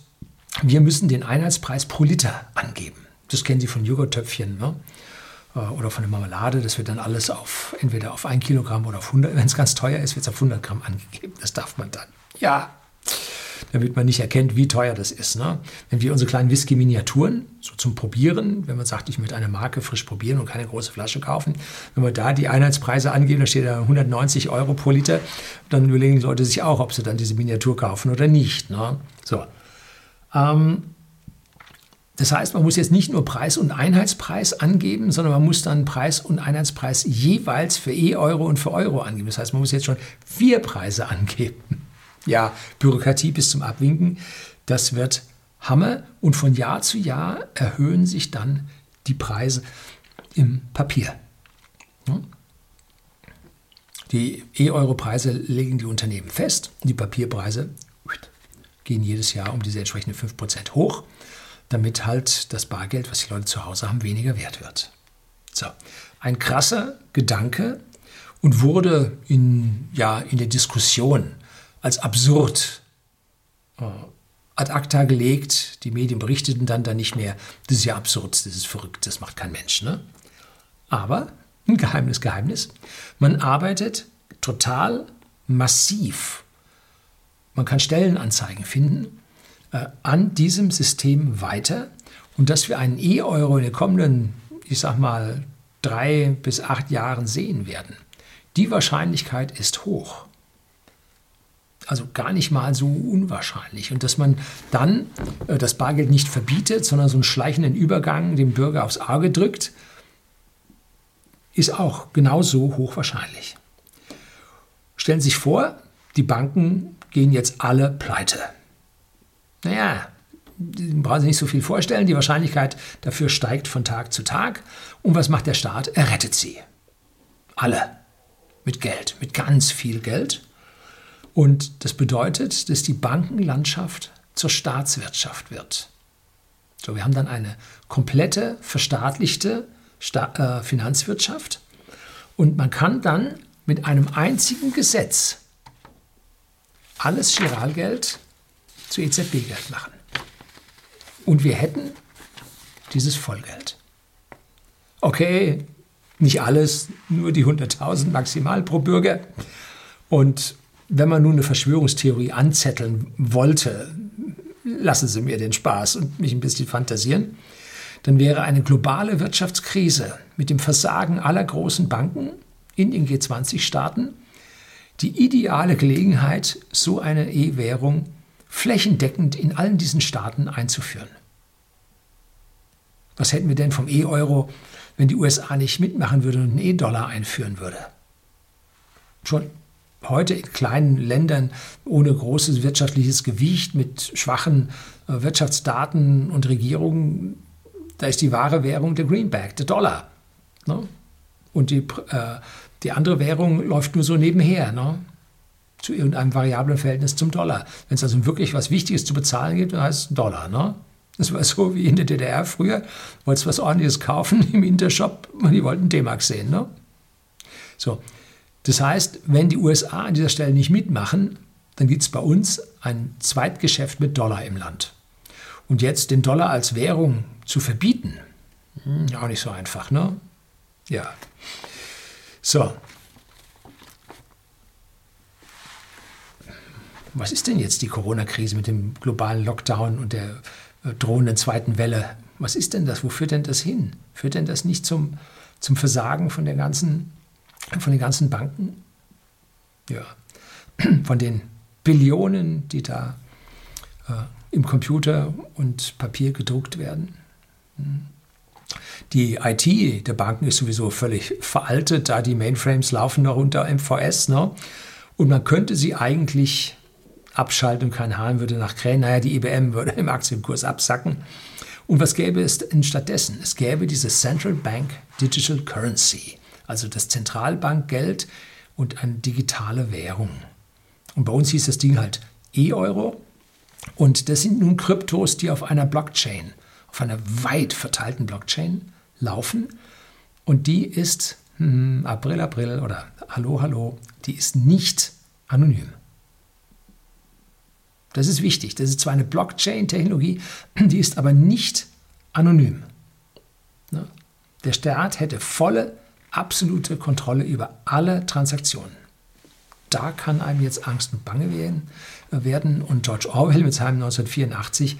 Speaker 1: wir müssen den Einheitspreis pro Liter angeben. Das kennen Sie von Joghurttöpfchen ne? Äh, oder von der Marmelade. Das wird dann alles auf entweder auf 1 Kilogramm oder auf 100. Wenn es ganz teuer ist, wird es auf 100 Gramm angegeben. Das darf man dann. Ja, damit man nicht erkennt, wie teuer das ist. Ne? Wenn wir unsere kleinen Whisky-Miniaturen, so zum Probieren, wenn man sagt, ich möchte eine Marke frisch probieren und keine große Flasche kaufen, wenn wir da die Einheitspreise angeben, da steht da 190 Euro pro Liter, dann überlegen die Leute sich auch, ob sie dann diese Miniatur kaufen oder nicht. Ne? So. Ähm, das heißt, man muss jetzt nicht nur Preis und Einheitspreis angeben, sondern man muss dann Preis und Einheitspreis jeweils für E-Euro und für Euro angeben. Das heißt, man muss jetzt schon vier Preise angeben ja, Bürokratie bis zum Abwinken, das wird Hammer und von Jahr zu Jahr erhöhen sich dann die Preise im Papier. Die E-Euro-Preise legen die Unternehmen fest, die Papierpreise gehen jedes Jahr um diese entsprechenden 5% hoch, damit halt das Bargeld, was die Leute zu Hause haben, weniger wert wird. So, ein krasser Gedanke und wurde in, ja, in der Diskussion als absurd äh, ad acta gelegt. Die Medien berichteten dann da nicht mehr, das ist ja absurd, das ist verrückt, das macht kein Mensch. Ne? Aber, ein Geheimnis, Geheimnis, man arbeitet total massiv. Man kann Stellenanzeigen finden äh, an diesem System weiter und dass wir einen E-Euro in den kommenden, ich sag mal, drei bis acht Jahren sehen werden. Die Wahrscheinlichkeit ist hoch also gar nicht mal so unwahrscheinlich. Und dass man dann äh, das Bargeld nicht verbietet, sondern so einen schleichenden Übergang dem Bürger aufs Auge drückt, ist auch genauso hochwahrscheinlich. Stellen Sie sich vor, die Banken gehen jetzt alle pleite. Naja, brauchen Sie nicht so viel vorstellen. Die Wahrscheinlichkeit dafür steigt von Tag zu Tag. Und was macht der Staat? Er rettet sie. Alle. Mit Geld, mit ganz viel Geld. Und das bedeutet, dass die Bankenlandschaft zur Staatswirtschaft wird. So, wir haben dann eine komplette verstaatlichte Sta äh, Finanzwirtschaft und man kann dann mit einem einzigen Gesetz alles Giralgeld zu EZB-Geld machen. Und wir hätten dieses Vollgeld. Okay, nicht alles, nur die 100.000 maximal pro Bürger. Und wenn man nun eine Verschwörungstheorie anzetteln wollte, lassen Sie mir den Spaß und mich ein bisschen fantasieren, dann wäre eine globale Wirtschaftskrise mit dem Versagen aller großen Banken in den G20-Staaten die ideale Gelegenheit, so eine E-Währung flächendeckend in allen diesen Staaten einzuführen. Was hätten wir denn vom E-Euro, wenn die USA nicht mitmachen würde und einen E-Dollar einführen würde? Schon heute in kleinen Ländern ohne großes wirtschaftliches Gewicht, mit schwachen äh, Wirtschaftsdaten und Regierungen, da ist die wahre Währung der Greenback, der Dollar. Ne? Und die, äh, die andere Währung läuft nur so nebenher, ne? zu irgendeinem variablen Verhältnis zum Dollar. Wenn es also wirklich was Wichtiges zu bezahlen gibt, dann heißt es Dollar. Ne? Das war so wie in der DDR früher. Wolltest was Ordentliches kaufen im Intershop und die wollten D-Mark sehen. Ne? So, das heißt, wenn die USA an dieser Stelle nicht mitmachen, dann gibt es bei uns ein Zweitgeschäft mit Dollar im Land. Und jetzt den Dollar als Währung zu verbieten, hm, auch nicht so einfach, ne? Ja. So. Was ist denn jetzt die Corona-Krise mit dem globalen Lockdown und der äh, drohenden zweiten Welle? Was ist denn das? Wo führt denn das hin? Führt denn das nicht zum, zum Versagen von, der ganzen, von den ganzen Banken? Ja. Von den Billionen, die da äh, im Computer und Papier gedruckt werden? Hm. Die IT der Banken ist sowieso völlig veraltet, da die Mainframes laufen noch unter MVS. Ne? Und man könnte sie eigentlich abschalten und kein Hahn würde nach krähen. Naja, die IBM würde im Aktienkurs absacken. Und was gäbe es denn stattdessen? Es gäbe diese Central Bank Digital Currency, also das Zentralbankgeld und eine digitale Währung. Und bei uns hieß das Ding halt E-Euro. Und das sind nun Kryptos, die auf einer Blockchain, auf einer weit verteilten Blockchain laufen und die ist hm, April, April oder Hallo, Hallo, die ist nicht anonym. Das ist wichtig. Das ist zwar eine Blockchain-Technologie, die ist aber nicht anonym. Ne? Der Staat hätte volle, absolute Kontrolle über alle Transaktionen. Da kann einem jetzt Angst und Bange werden. Und George Orwell mit seinem 1984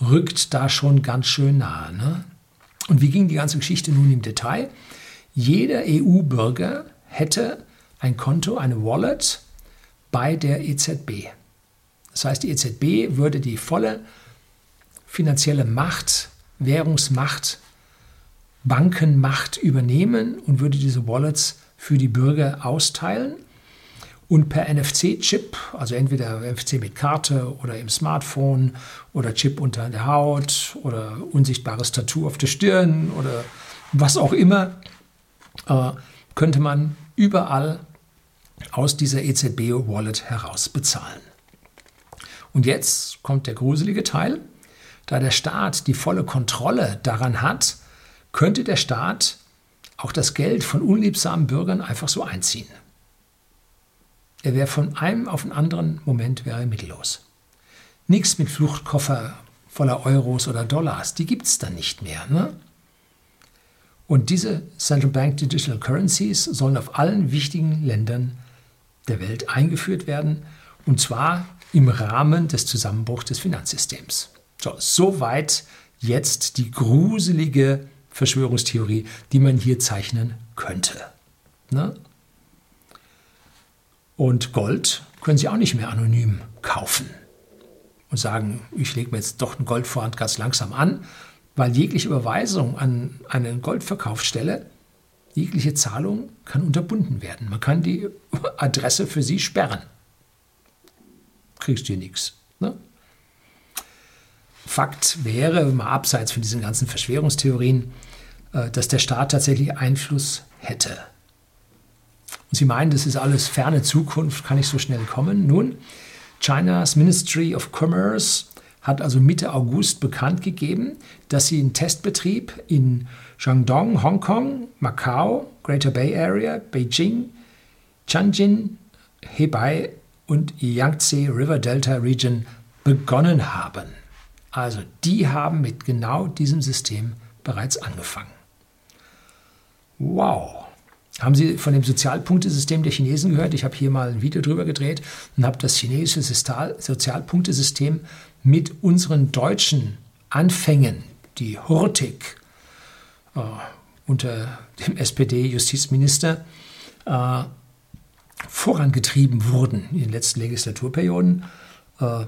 Speaker 1: rückt da schon ganz schön nahe. Ne? Und wie ging die ganze Geschichte nun im Detail? Jeder EU-Bürger hätte ein Konto, eine Wallet bei der EZB. Das heißt, die EZB würde die volle finanzielle Macht, Währungsmacht, Bankenmacht übernehmen und würde diese Wallets für die Bürger austeilen und per NFC-Chip, also entweder NFC mit Karte oder im Smartphone oder Chip unter der Haut oder unsichtbares Tattoo auf der Stirn oder was auch immer, äh, könnte man überall aus dieser EZB-Wallet heraus bezahlen. Und jetzt kommt der gruselige Teil. Da der Staat die volle Kontrolle daran hat, könnte der Staat auch das Geld von unliebsamen Bürgern einfach so einziehen. Er wäre von einem auf den anderen Moment wäre mittellos. Nichts mit Fluchtkoffer voller Euros oder Dollars, die gibt es dann nicht mehr. Ne? Und diese Central Bank Digital Currencies sollen auf allen wichtigen Ländern der Welt eingeführt werden, und zwar im Rahmen des Zusammenbruchs des Finanzsystems. So, soweit jetzt die gruselige Verschwörungstheorie, die man hier zeichnen könnte. Ne? Und Gold können Sie auch nicht mehr anonym kaufen und sagen, ich lege mir jetzt doch einen Goldvorhand ganz langsam an, weil jegliche Überweisung an eine Goldverkaufsstelle, jegliche Zahlung kann unterbunden werden. Man kann die Adresse für Sie sperren. Kriegst du nichts. Ne? Fakt wäre, mal abseits von diesen ganzen Verschwörungstheorien, äh, dass der Staat tatsächlich Einfluss hätte und Sie meinen, das ist alles ferne Zukunft, kann nicht so schnell kommen. Nun, Chinas Ministry of Commerce hat also Mitte August bekannt gegeben, dass sie einen Testbetrieb in Shandong, Hongkong, Macau, Greater Bay Area, Beijing, Tianjin, Hebei und Yangtze River Delta Region begonnen haben. Also die haben mit genau diesem System bereits angefangen. Wow. Haben Sie von dem Sozialpunktesystem der Chinesen gehört? Ich habe hier mal ein Video drüber gedreht und habe das chinesische Sozialpunktesystem mit unseren deutschen Anfängen, die hurtig äh, unter dem SPD-Justizminister äh, vorangetrieben wurden in den letzten Legislaturperioden, äh,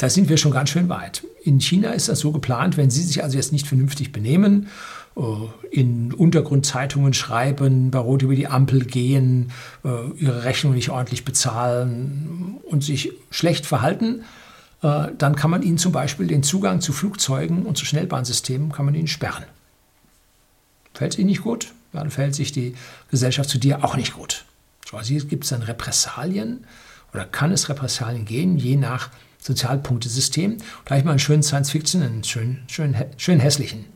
Speaker 1: da sind wir schon ganz schön weit. In China ist das so geplant, wenn Sie sich also jetzt nicht vernünftig benehmen, äh, in Untergrundzeitungen schreiben, bei Rot über die Ampel gehen, äh, ihre Rechnung nicht ordentlich bezahlen und sich schlecht verhalten, äh, dann kann man ihnen zum Beispiel den Zugang zu Flugzeugen und zu Schnellbahnsystemen kann man ihnen sperren. Fällt es ihnen nicht gut, dann fällt sich die Gesellschaft zu dir auch nicht gut. Also hier gibt es dann Repressalien oder kann es Repressalien gehen, je nach Sozialpunktesystem. Da habe ich mal einen schönen Science-Fiction, einen schönen, schön, schön hässlichen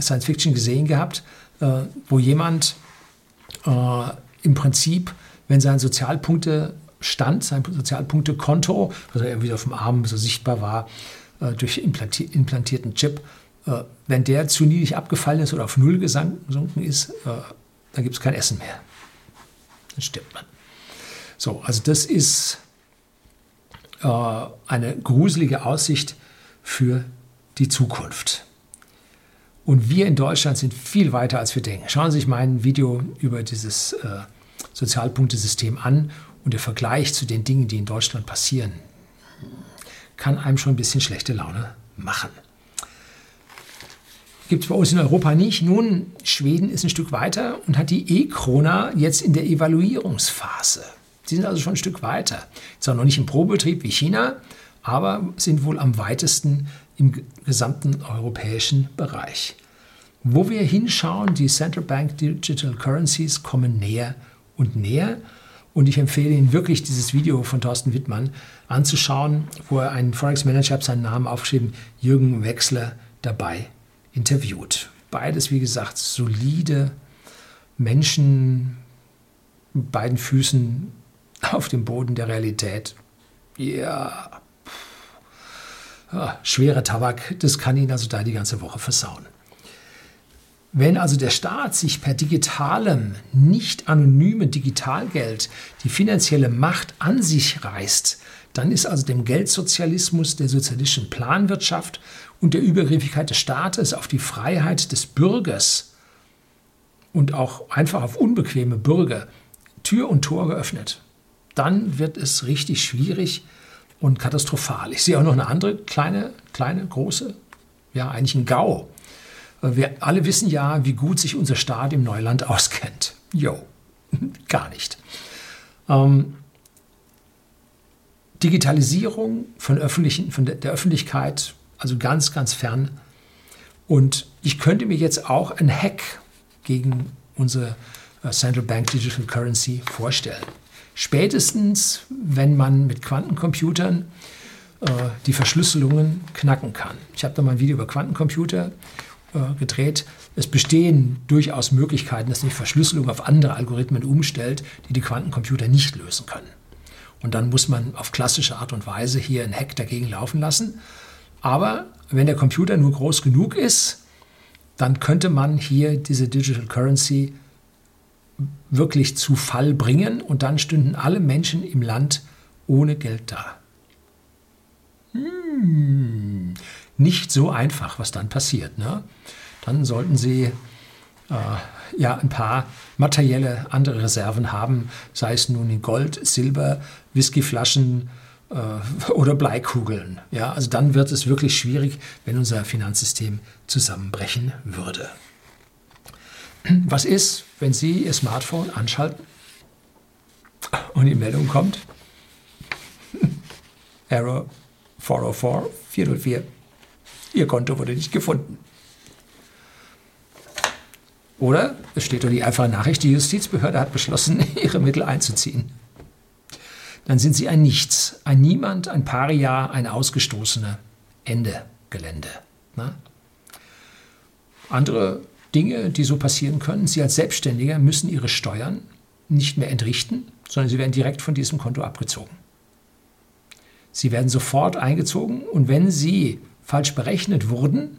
Speaker 1: Science-Fiction gesehen gehabt, äh, wo jemand äh, im Prinzip, wenn sein Sozialpunktestand, sein Sozialpunktekonto, also irgendwie auf dem Arm so sichtbar war, äh, durch implanti implantierten Chip, äh, wenn der zu niedrig abgefallen ist oder auf Null gesunken ist, äh, dann gibt es kein Essen mehr. Dann stirbt man. So, also das ist äh, eine gruselige Aussicht für die Zukunft. Und wir in Deutschland sind viel weiter, als wir denken. Schauen Sie sich mein Video über dieses äh, Sozialpunktesystem an und der Vergleich zu den Dingen, die in Deutschland passieren, kann einem schon ein bisschen schlechte Laune machen. Gibt es bei uns in Europa nicht. Nun, Schweden ist ein Stück weiter und hat die E-Krona jetzt in der Evaluierungsphase. Sie sind also schon ein Stück weiter. Zwar noch nicht im Probetrieb wie China, aber sind wohl am weitesten im gesamten europäischen Bereich. Wo wir hinschauen, die Central Bank Digital Currencies kommen näher und näher. Und ich empfehle Ihnen wirklich, dieses Video von Thorsten Wittmann anzuschauen, wo er einen Forex Manager, hat seinen Namen aufgeschrieben, Jürgen Wechsler, dabei interviewt. Beides, wie gesagt, solide Menschen, beiden Füßen auf dem Boden der Realität. Ja, ja schwerer Tabak, das kann ihn also da die ganze Woche versauen. Wenn also der Staat sich per digitalem, nicht anonymen Digitalgeld die finanzielle Macht an sich reißt, dann ist also dem Geldsozialismus, der sozialistischen Planwirtschaft und der Übergriffigkeit des Staates auf die Freiheit des Bürgers und auch einfach auf unbequeme Bürger Tür und Tor geöffnet dann wird es richtig schwierig und katastrophal. Ich sehe auch noch eine andere kleine, kleine, große, ja, eigentlich ein GAU. Wir alle wissen ja, wie gut sich unser Staat im Neuland auskennt. Jo, gar nicht. Ähm, Digitalisierung von, öffentlichen, von der Öffentlichkeit, also ganz, ganz fern. Und ich könnte mir jetzt auch ein Hack gegen unsere äh, Central Bank Digital Currency vorstellen. Spätestens, wenn man mit Quantencomputern äh, die Verschlüsselungen knacken kann. Ich habe da mal ein Video über Quantencomputer äh, gedreht. Es bestehen durchaus Möglichkeiten, dass die Verschlüsselung auf andere Algorithmen umstellt, die die Quantencomputer nicht lösen können. Und dann muss man auf klassische Art und Weise hier ein Hack dagegen laufen lassen. Aber wenn der Computer nur groß genug ist, dann könnte man hier diese Digital Currency wirklich zu Fall bringen und dann stünden alle Menschen im Land ohne Geld da. Hm, nicht so einfach, was dann passiert. Ne? Dann sollten Sie äh, ja ein paar materielle andere Reserven haben, sei es nun in Gold, Silber, Whiskyflaschen äh, oder Bleikugeln. Ja, also dann wird es wirklich schwierig, wenn unser Finanzsystem zusammenbrechen würde. Was ist, wenn Sie Ihr Smartphone anschalten und die Meldung kommt? Error 404 404. Ihr Konto wurde nicht gefunden. Oder es steht doch die einfache Nachricht, die Justizbehörde hat beschlossen, ihre Mittel einzuziehen. dann sind sie ein Nichts, ein Niemand, ein Paria, ein Ausgestoßener. Ende Gelände. Ne? Andere Dinge, die so passieren können, Sie als Selbstständiger müssen Ihre Steuern nicht mehr entrichten, sondern sie werden direkt von diesem Konto abgezogen. Sie werden sofort eingezogen und wenn Sie falsch berechnet wurden,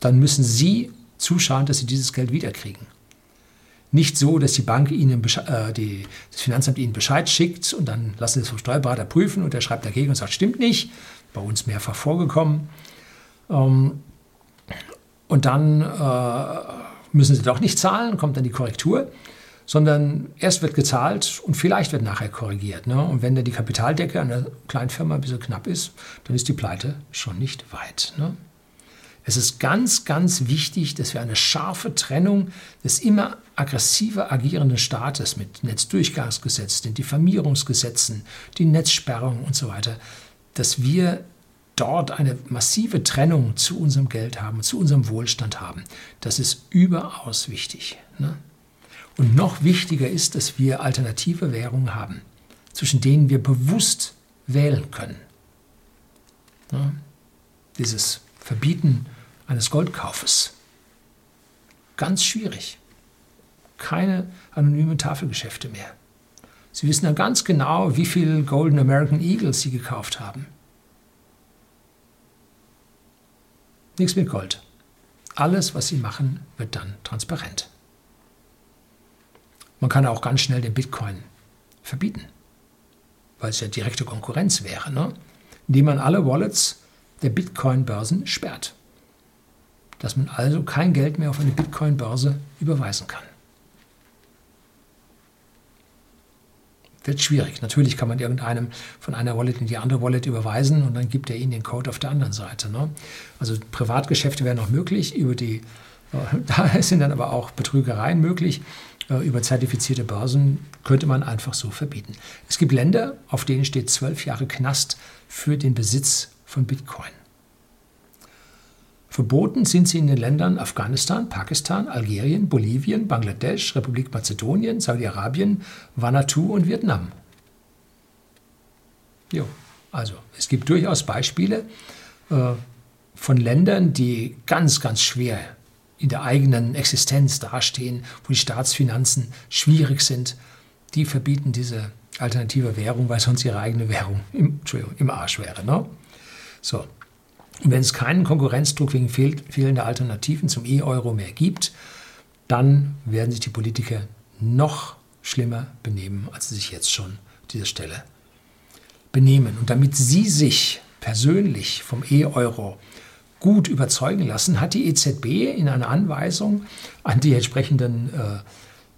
Speaker 1: dann müssen Sie zuschauen, dass Sie dieses Geld wiederkriegen. Nicht so, dass die Bank Ihnen, äh, die, das Finanzamt Ihnen Bescheid schickt und dann lassen Sie es vom Steuerberater prüfen und er schreibt dagegen und sagt, stimmt nicht. Bei uns mehrfach vorgekommen. Ähm, und dann äh, müssen Sie doch nicht zahlen, kommt dann die Korrektur sondern erst wird gezahlt und vielleicht wird nachher korrigiert. Ne? Und wenn dann die Kapitaldecke einer kleinen Firma ein bisschen knapp ist, dann ist die Pleite schon nicht weit. Ne? Es ist ganz, ganz wichtig, dass wir eine scharfe Trennung des immer aggressiver agierenden Staates mit Netzdurchgangsgesetz, den Diffamierungsgesetzen, die Netzsperrung und so weiter, dass wir dort eine massive Trennung zu unserem Geld haben, zu unserem Wohlstand haben. Das ist überaus wichtig. Ne? Und noch wichtiger ist, dass wir alternative Währungen haben, zwischen denen wir bewusst wählen können. Ja, dieses Verbieten eines Goldkaufes. Ganz schwierig. Keine anonymen Tafelgeschäfte mehr. Sie wissen ja ganz genau, wie viele Golden American Eagles Sie gekauft haben. Nichts mit Gold. Alles, was Sie machen, wird dann transparent. Man kann auch ganz schnell den Bitcoin verbieten, weil es ja direkte Konkurrenz wäre, ne? indem man alle Wallets der Bitcoin-Börsen sperrt. Dass man also kein Geld mehr auf eine Bitcoin-Börse überweisen kann. Wird schwierig. Natürlich kann man irgendeinem von einer Wallet in die andere Wallet überweisen und dann gibt er Ihnen den Code auf der anderen Seite. Ne? Also Privatgeschäfte wären noch möglich. Über die, äh, da sind dann aber auch Betrügereien möglich. Äh, über zertifizierte Börsen könnte man einfach so verbieten. Es gibt Länder, auf denen steht zwölf Jahre Knast für den Besitz von Bitcoin. Verboten sind sie in den Ländern Afghanistan, Pakistan, Algerien, Bolivien, Bangladesch, Republik Mazedonien, Saudi-Arabien, Vanuatu und Vietnam. Jo, also es gibt durchaus Beispiele äh, von Ländern, die ganz, ganz schwer in der eigenen Existenz dastehen, wo die Staatsfinanzen schwierig sind, die verbieten diese alternative Währung, weil sonst ihre eigene Währung im, im Arsch wäre. Ne? So. Wenn es keinen Konkurrenzdruck wegen fehl, fehlender Alternativen zum E-Euro mehr gibt, dann werden sich die Politiker noch schlimmer benehmen, als sie sich jetzt schon an dieser Stelle benehmen. Und damit sie sich persönlich vom E-Euro gut überzeugen lassen, hat die EZB in einer Anweisung an die entsprechenden äh,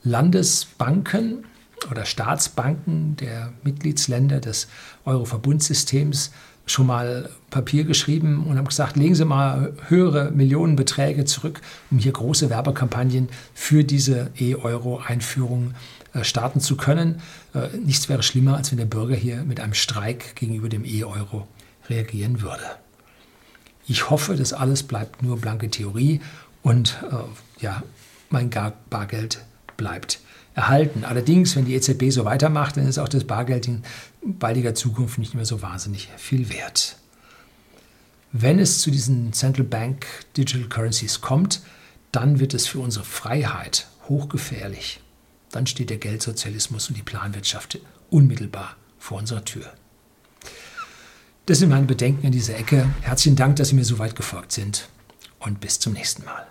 Speaker 1: Landesbanken oder Staatsbanken der Mitgliedsländer des Euro-Verbundsystems schon mal Papier geschrieben und haben gesagt, legen Sie mal höhere Millionenbeträge zurück, um hier große Werbekampagnen für diese E-Euro-Einführung äh, starten zu können. Äh, nichts wäre schlimmer, als wenn der Bürger hier mit einem Streik gegenüber dem E-Euro reagieren würde. Ich hoffe, das alles bleibt nur blanke Theorie und äh, ja, mein Bargeld bleibt erhalten. Allerdings, wenn die EZB so weitermacht, dann ist auch das Bargeld in baldiger Zukunft nicht mehr so wahnsinnig viel wert. Wenn es zu diesen Central Bank Digital Currencies kommt, dann wird es für unsere Freiheit hochgefährlich. Dann steht der Geldsozialismus und die Planwirtschaft unmittelbar vor unserer Tür. Das sind meine Bedenken in dieser Ecke. Herzlichen Dank, dass Sie mir so weit gefolgt sind und bis zum nächsten Mal.